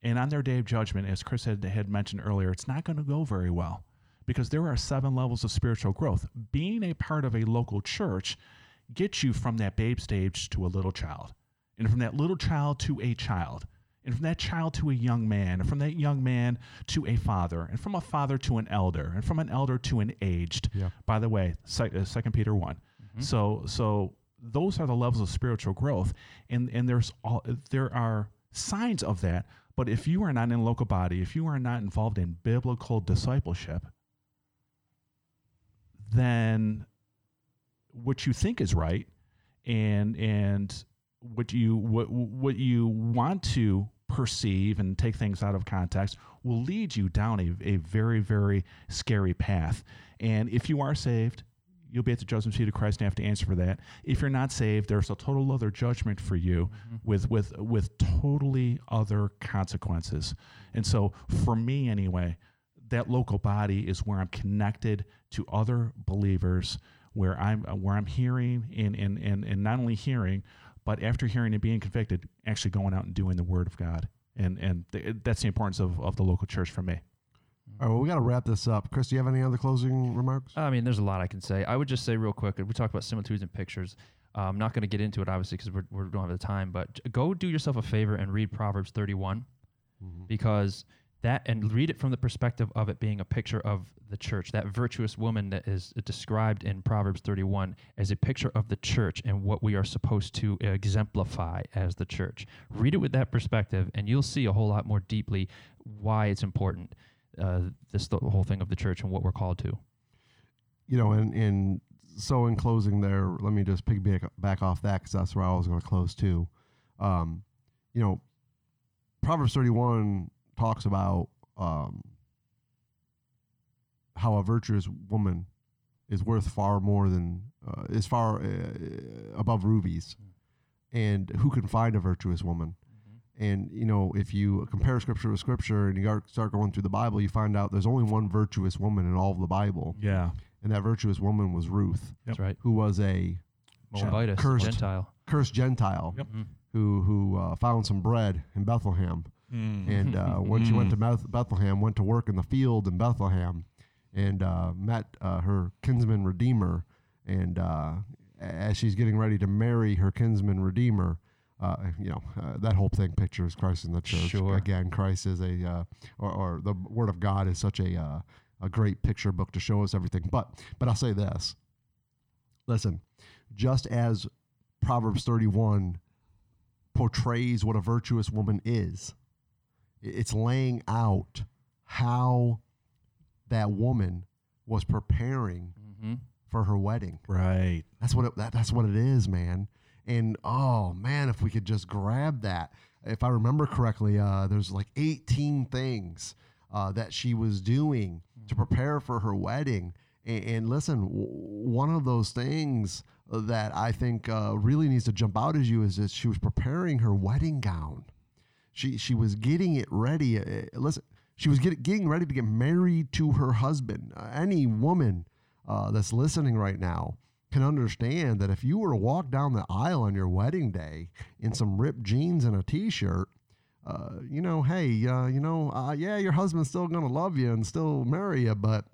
And on their day of judgment, as Chris had, had mentioned earlier, it's not going to go very well because there are seven levels of spiritual growth. Being a part of a local church gets you from that babe stage to a little child, and from that little child to a child, and from that child to a young man, and from that young man to a father, and from a father to an elder, and from an elder to an aged. Yeah. By the way, Second uh, Second Peter one. So so those are the levels of spiritual growth, and and there's all there are signs of that. But if you are not in local body, if you are not involved in biblical discipleship, then what you think is right and and what you what what you want to perceive and take things out of context will lead you down a, a very very scary path. And if you are saved you'll be at the judgment seat of christ and have to answer for that. If you're not saved there's a total other judgment for you mm-hmm. with with with totally other consequences. And so for me anyway that local body is where i'm connected to other believers where i'm uh, where i'm hearing and and and, and not only hearing but after hearing and being convicted actually going out and doing the word of god. And and th- that's the importance of, of the local church for me All right, well, we got to wrap this up. Chris, do you have any other closing remarks? I mean, there's a lot I can say. I would just say real quick. We talked about similitudes and pictures. Uh, I'm not going to get into it obviously because we don't have the time. But go do yourself a favor and read Proverbs 31 because that and read it from the perspective of it being a picture of the church. That virtuous woman that is described in Proverbs 31 as a picture of the church and what we are supposed to exemplify as the church. Read it with that perspective, and you'll see a whole lot more deeply why it's important. Uh, this the whole thing of the church and what we're called to. you know, and, and so in closing there, let me just piggyback back off that because that's where I was going to close too. Um, you know, Proverbs 31 talks about um, how a virtuous woman is worth far more than, uh, is far uh, above rubies. And who can find a virtuous woman? And you know, if you compare scripture with scripture and you start going through the Bible, you find out there's only one virtuous woman in all of the Bible yeah and that virtuous woman was Ruth, That's right. who was a Moabitess, Cursed. Gentile. cursed Gentile Yep. Mhm. who who uh, found some bread in Bethlehem, and uh, when she went to Beth- Bethlehem, went to work in the field in Bethlehem, and uh, met uh, her kinsman redeemer, and uh, as she's getting ready to marry her kinsman redeemer. Uh, you know uh, that whole thing pictures Christ in the church. Sure. Again, Christ is a, uh, or, or the Word of God is such a uh, a great picture book to show us everything. But but I'll say this: listen, just as Proverbs 31 portrays what a virtuous woman is, it's laying out how that woman was preparing Mhm. for her wedding. right That's what it, that, that's what it is, man. And oh man, if we could just grab that. If I remember correctly, uh, there's like 18 things uh, that she was doing to prepare for her wedding. And, and listen, w- one of those things that I think uh, really needs to jump out at you is that she was preparing her wedding gown. She she was getting it ready. Uh, listen, she was get, getting ready to get married to her husband. Uh, any woman uh, that's listening right now can understand that if you were to walk down the aisle on your wedding day in some ripped jeans and a t-shirt, uh, you know, hey, uh, you know, uh, yeah, your husband's still gonna love you and still marry you, but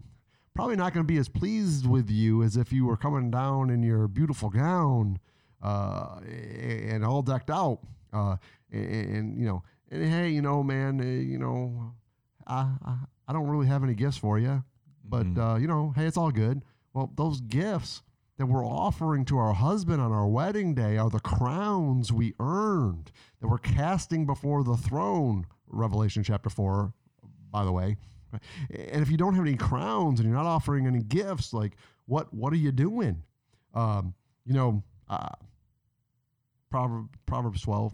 probably not gonna be as pleased with you as if you were coming down in your beautiful gown uh, and all decked out, uh, and, and you know, and hey, you know, man, uh, you know, I, I I don't really have any gifts for you, but Mhm. uh, you know, hey, it's all good. Well, those gifts that we're offering to our husband on our wedding day are the crowns we earned that we're casting before the throne. Revelation chapter four, by the way. And if you don't have any crowns and you're not offering any gifts, like what what are you doing? Um, you know, uh, Proverb, Proverbs twelve,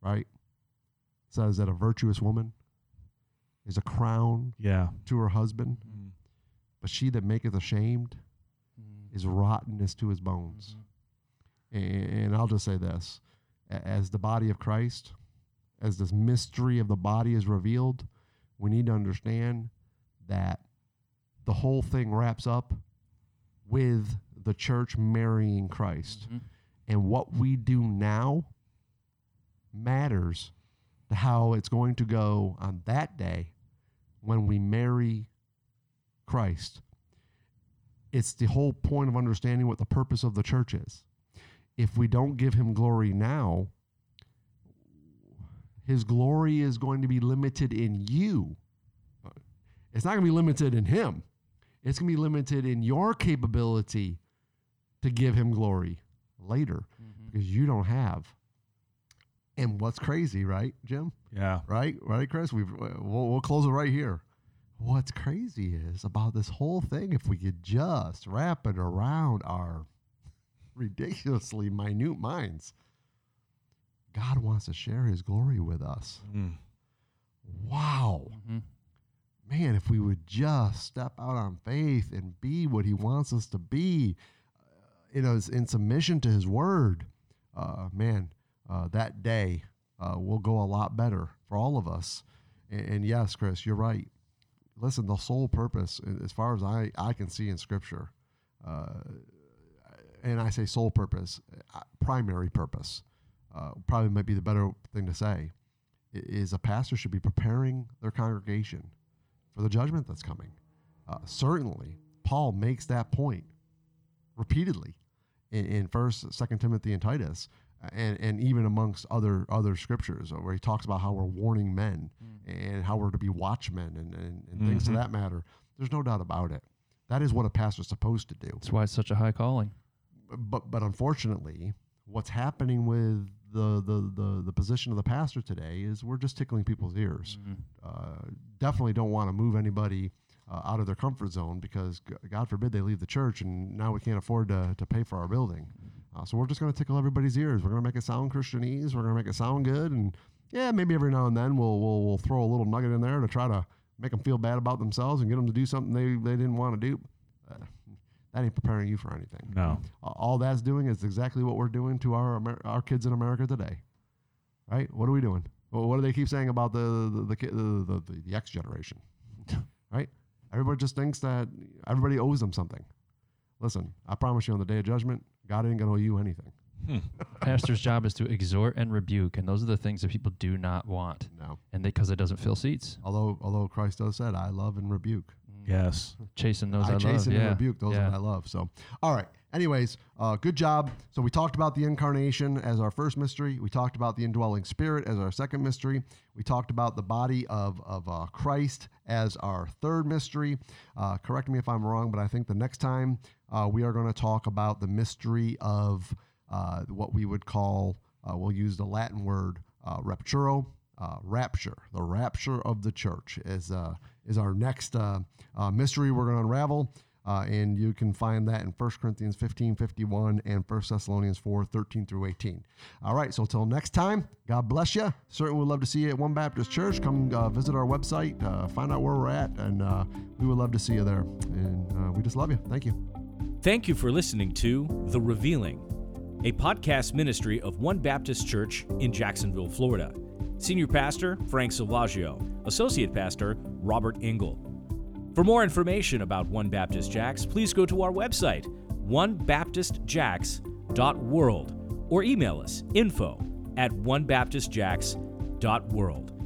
right, says that a virtuous woman is a crown yeah to her husband, but she that maketh ashamed is rottenness to his bones. And, and I'll just say this as the body of Christ, as this mystery of the body is revealed, we need to understand that the whole thing wraps up with the church marrying Christ. Mhm. And what we do now matters to how it's going to go on that day when we marry Christ. It's the whole point of understanding what the purpose of the church is. If we don't give him glory now, his glory is going to be limited in you. It's not going to be limited in him. It's going to be limited in your capability to give him glory later Mhm. because you don't have. And what's crazy, right, Jim? yeah Right, right, Chris. We've we'll, we'll close it right here. What's crazy is about this whole thing, if we could just wrap it around our ridiculously minute minds, God wants to share his glory with us. Mm. Wow. Mhm. Man, if we would just step out on faith and be what he wants us to be, uh, you know, in submission to his word, uh, man, uh, that day uh, will go a lot better for all of us. And, and yes, Chris, you're right. Listen, the sole purpose, as far as I, I can see in Scripture, uh, and I say sole purpose, uh, primary purpose, uh, probably might be the better thing to say, is a pastor should be preparing their congregation for the judgment that's coming. Uh, certainly, Paul makes that point repeatedly in, in First, Second Timothy, and Titus, and and even amongst other other scriptures, uh, where he talks about how we're warning men and how we're to be watchmen and, and, and things to that matter. There's no doubt about it. That is what a pastor's supposed to do That's why it's such a high calling. but but unfortunately, what's happening with the, the the the position of the pastor today is we're just tickling people's ears. Mhm. Uh, definitely don't want to move anybody uh, out of their comfort zone because g- God forbid they leave the church and now we can't afford to, to pay for our building. Uh, so we're just going to tickle everybody's ears. We're going to make it sound Christianese. We're going to make it sound good, and yeah, maybe every now and then we'll we'll we'll throw a little nugget in there to try to make them feel bad about themselves and get them to do something they they didn't want to do. Uh, that ain't preparing you for anything. No. A- all that's doing is exactly what we're doing to our Amer- our kids in America today. Right? What are we doing? Well, what do they keep saying about the the the, ki- the, the, the, the X generation? right? Everybody just thinks that everybody owes them something. Listen, I promise you, on the day of judgment, God ain't gonna owe you anything. Pastor's job is to exhort and rebuke, and those are the things that people do not want, No. and because it doesn't fill seats, Although although Christ does said, "I love and rebuke." Yes. chasing those I, I love. chasten yeah. and rebuke those yeah. that I love. So, all right. Anyways, uh, good job. So we talked about the incarnation as our first mystery. We talked about the indwelling spirit as our second mystery. We talked about the body of of uh, Christ as our third mystery. Uh, correct me if I'm wrong, but I think the next time uh, we are going to talk about the mystery of uh, what we would call. Uh, we'll use the Latin word uh, rapturo, uh, rapture, the rapture of the church is uh, is our next mystery we're going to unravel. And you can find that in 1 Corinthians 15, 51 and 1 Thessalonians 4, 13 through 18. All right, so until next time, God bless you. Certainly would love to see you at One Baptist Church. Come visit our website, find out where we're at, and we would love to see you there. And we just love you. Thank you. Thank you for listening to The Revealing, a podcast ministry of One Baptist Church in Jacksonville, Florida. Senior Pastor Frank Silvaggio, Associate Pastor Robert Engel. For more information about One Baptist Jacks, please go to our website, onebaptistjacks.world, or email us info at onebaptistjacks.world.